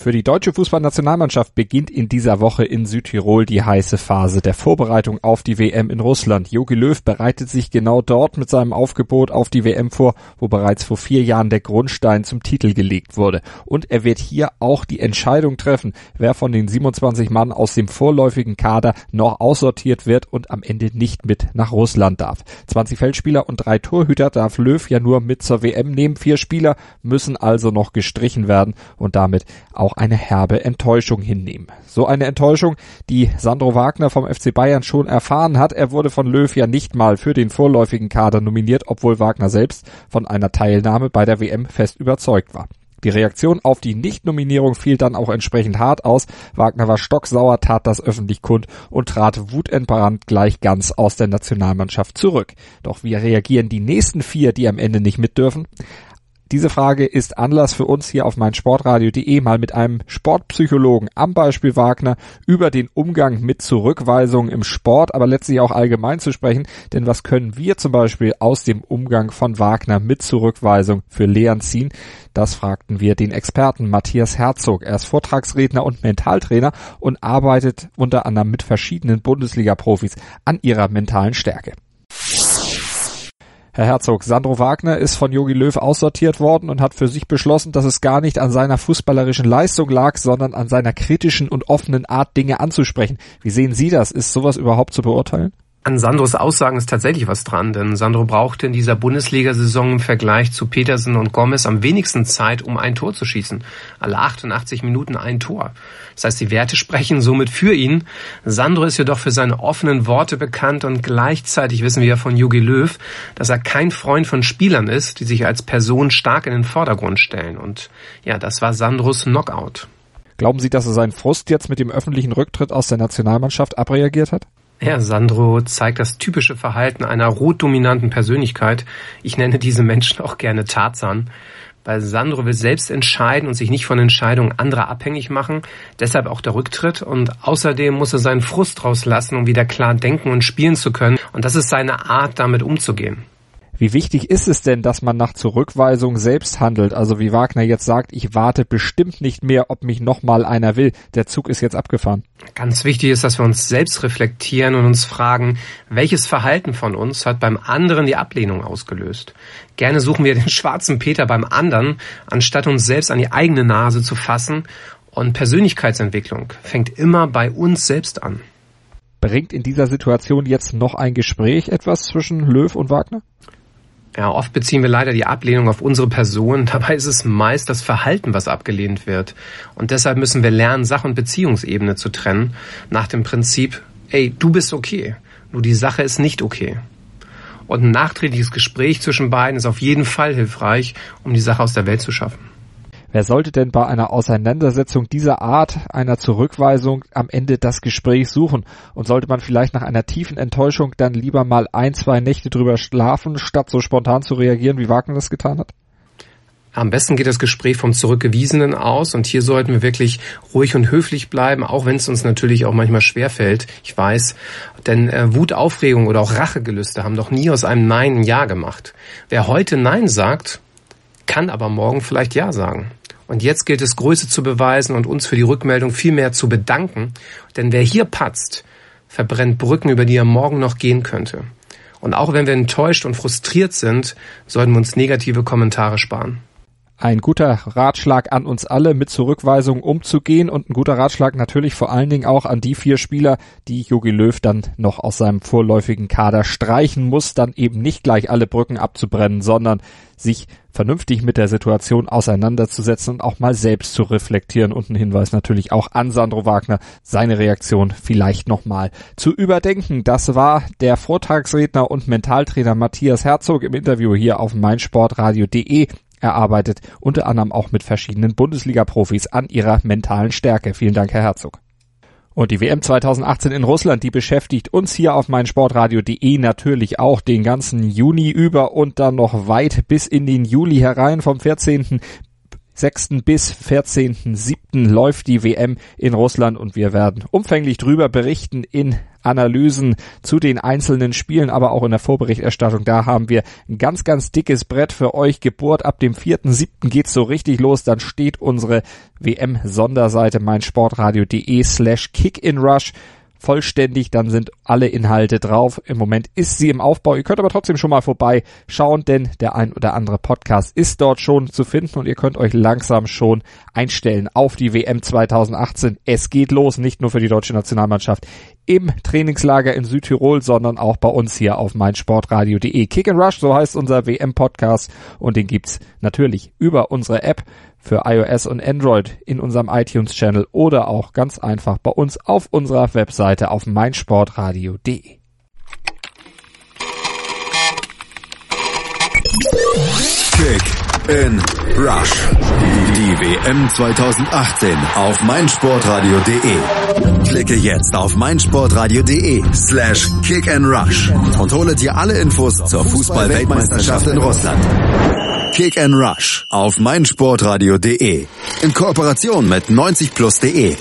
Für die deutsche Fußballnationalmannschaft beginnt in dieser Woche in Südtirol die heiße Phase der Vorbereitung auf die WM in Russland. Jogi Löw bereitet sich genau dort mit seinem Aufgebot auf die WM vor, wo bereits vor vier Jahren der Grundstein zum Titel gelegt wurde. Und er wird hier auch die Entscheidung treffen, wer von den 27 Mann aus dem vorläufigen Kader noch aussortiert wird und am Ende nicht mit nach Russland darf. 20 Feldspieler und drei Torhüter darf Löw ja nur mit zur WM nehmen. Vier Spieler müssen also noch gestrichen werden und damit auch auch eine herbe Enttäuschung hinnehmen. So eine Enttäuschung, die Sandro Wagner vom FC Bayern schon erfahren hat. Er wurde von Löw ja nicht mal für den vorläufigen Kader nominiert, obwohl Wagner selbst von einer Teilnahme bei der WM fest überzeugt war. Die Reaktion auf die Nichtnominierung fiel dann auch entsprechend hart aus. Wagner war stocksauer, tat das öffentlich kund und trat wutentbrannt gleich ganz aus der Nationalmannschaft zurück. Doch wie reagieren die nächsten vier, die am Ende nicht mit dürfen? Diese Frage ist Anlass für uns hier auf meinsportradio.de mal mit einem Sportpsychologen am Beispiel Wagner über den Umgang mit Zurückweisungen im Sport, aber letztlich auch allgemein zu sprechen. Denn was können wir zum Beispiel aus dem Umgang von Wagner mit Zurückweisung für Lehren ziehen? Das fragten wir den Experten Matthias Herzog. Er ist Vortragsredner und Mentaltrainer und arbeitet unter anderem mit verschiedenen Bundesliga-Profis an ihrer mentalen Stärke. Herr Herzog, Sandro Wagner ist von Jogi Löw aussortiert worden und hat für sich beschlossen, dass es gar nicht an seiner fußballerischen Leistung lag, sondern an seiner kritischen und offenen Art, Dinge anzusprechen. Wie sehen Sie das? Ist sowas überhaupt zu beurteilen? An Sandros Aussagen ist tatsächlich was dran, denn Sandro brauchte in dieser Bundesliga-Saison im Vergleich zu Petersen und Gomez am wenigsten Zeit, um ein Tor zu schießen. Alle 88 Minuten ein Tor. Das heißt, die Werte sprechen somit für ihn. Sandro ist jedoch für seine offenen Worte bekannt und gleichzeitig wissen wir ja von Jogi Löw, dass er kein Freund von Spielern ist, die sich als Person stark in den Vordergrund stellen. Und ja, das war Sandros Knockout. Glauben Sie, dass er seinen Frust jetzt mit dem öffentlichen Rücktritt aus der Nationalmannschaft abreagiert hat? Ja, Sandro zeigt das typische Verhalten einer rotdominanten Persönlichkeit. Ich nenne diese Menschen auch gerne Tarzan. Weil Sandro will selbst entscheiden und sich nicht von Entscheidungen anderer abhängig machen. Deshalb auch der Rücktritt. Und außerdem muss er seinen Frust rauslassen, um wieder klar denken und spielen zu können. Und das ist seine Art, damit umzugehen. Wie wichtig ist es denn, dass man nach Zurückweisung selbst handelt? Also wie Wagner jetzt sagt, ich warte bestimmt nicht mehr, ob mich nochmal einer will. Der Zug ist jetzt abgefahren. Ganz wichtig ist, dass wir uns selbst reflektieren und uns fragen, welches Verhalten von uns hat beim anderen die Ablehnung ausgelöst? Gerne suchen wir den schwarzen Peter beim anderen, anstatt uns selbst an die eigene Nase zu fassen. Und Persönlichkeitsentwicklung fängt immer bei uns selbst an. Bringt in dieser Situation jetzt noch ein Gespräch etwas zwischen Löw und Wagner? Ja, oft beziehen wir leider die Ablehnung auf unsere Person. Dabei ist es meist das Verhalten, was abgelehnt wird. Und deshalb müssen wir lernen, Sach- und Beziehungsebene zu trennen. Nach dem Prinzip, ey, du bist okay. Nur die Sache ist nicht okay. Und ein nachträgliches Gespräch zwischen beiden ist auf jeden Fall hilfreich, um die Sache aus der Welt zu schaffen. Wer sollte denn bei einer Auseinandersetzung dieser Art, einer Zurückweisung, am Ende das Gespräch suchen? Und sollte man vielleicht nach einer tiefen Enttäuschung dann lieber mal ein, zwei Nächte drüber schlafen, statt so spontan zu reagieren, wie Wagner das getan hat? Am besten geht das Gespräch vom Zurückgewiesenen aus und hier sollten wir wirklich ruhig und höflich bleiben, auch wenn es uns natürlich auch manchmal schwerfällt. Ich weiß, denn äh, Wut, Aufregung oder auch Rachegelüste haben doch nie aus einem Nein ein Ja gemacht. Wer heute Nein sagt, kann aber morgen vielleicht Ja sagen. Und jetzt gilt es, Größe zu beweisen und uns für die Rückmeldung viel mehr zu bedanken. Denn wer hier patzt, verbrennt Brücken, über die er morgen noch gehen könnte. Und auch wenn wir enttäuscht und frustriert sind, sollten wir uns negative Kommentare sparen. Ein guter Ratschlag an uns alle, mit Zurückweisungen umzugehen und ein guter Ratschlag natürlich vor allen Dingen auch an die vier Spieler, die Jogi Löw dann noch aus seinem vorläufigen Kader streichen muss, dann eben nicht gleich alle Brücken abzubrennen, sondern sich vernünftig mit der Situation auseinanderzusetzen und auch mal selbst zu reflektieren und ein Hinweis natürlich auch an Sandro Wagner, seine Reaktion vielleicht nochmal zu überdenken. Das war der Vortragsredner und Mentaltrainer Matthias Herzog im Interview hier auf meinsportradio.de. Er arbeitet unter anderem auch mit verschiedenen Bundesliga-Profis an ihrer mentalen Stärke. Vielen Dank, Herr Herzog. Und die WM 2018 in Russland, die beschäftigt uns hier auf meinsportradio.de natürlich auch den ganzen Juni über und dann noch weit bis in den Juli herein vom 14. 6. bis 14.7. läuft die WM in Russland und wir werden umfänglich drüber berichten in Analysen zu den einzelnen Spielen, aber auch in der Vorberichterstattung. Da haben wir ein ganz, ganz dickes Brett für euch gebohrt. Ab dem 4.7. geht's so richtig los. Dann steht unsere WM-Sonderseite meinsportradio.de slash kickinrush vollständig, dann sind alle Inhalte drauf. Im Moment ist sie im Aufbau. Ihr könnt aber trotzdem schon mal vorbei schauen, denn der ein oder andere Podcast ist dort schon zu finden und ihr könnt euch langsam schon einstellen auf die WM 2018. Es geht los, nicht nur für die deutsche Nationalmannschaft im Trainingslager in Südtirol, sondern auch bei uns hier auf meinsportradio.de. Kick and Rush, so heißt unser WM-Podcast und den gibt's natürlich über unsere App für iOS und Android in unserem iTunes-Channel oder auch ganz einfach bei uns auf unserer Webseite auf meinsportradio.de. Kick in Rush. Die WM 2018 auf meinsportradio.de. Klicke jetzt auf meinsportradio.de slash kick and rush und hole dir alle Infos zur Fußball-Weltmeisterschaft in Russland. Kick and Rush auf meinsportradio.de in Kooperation mit 90plus.de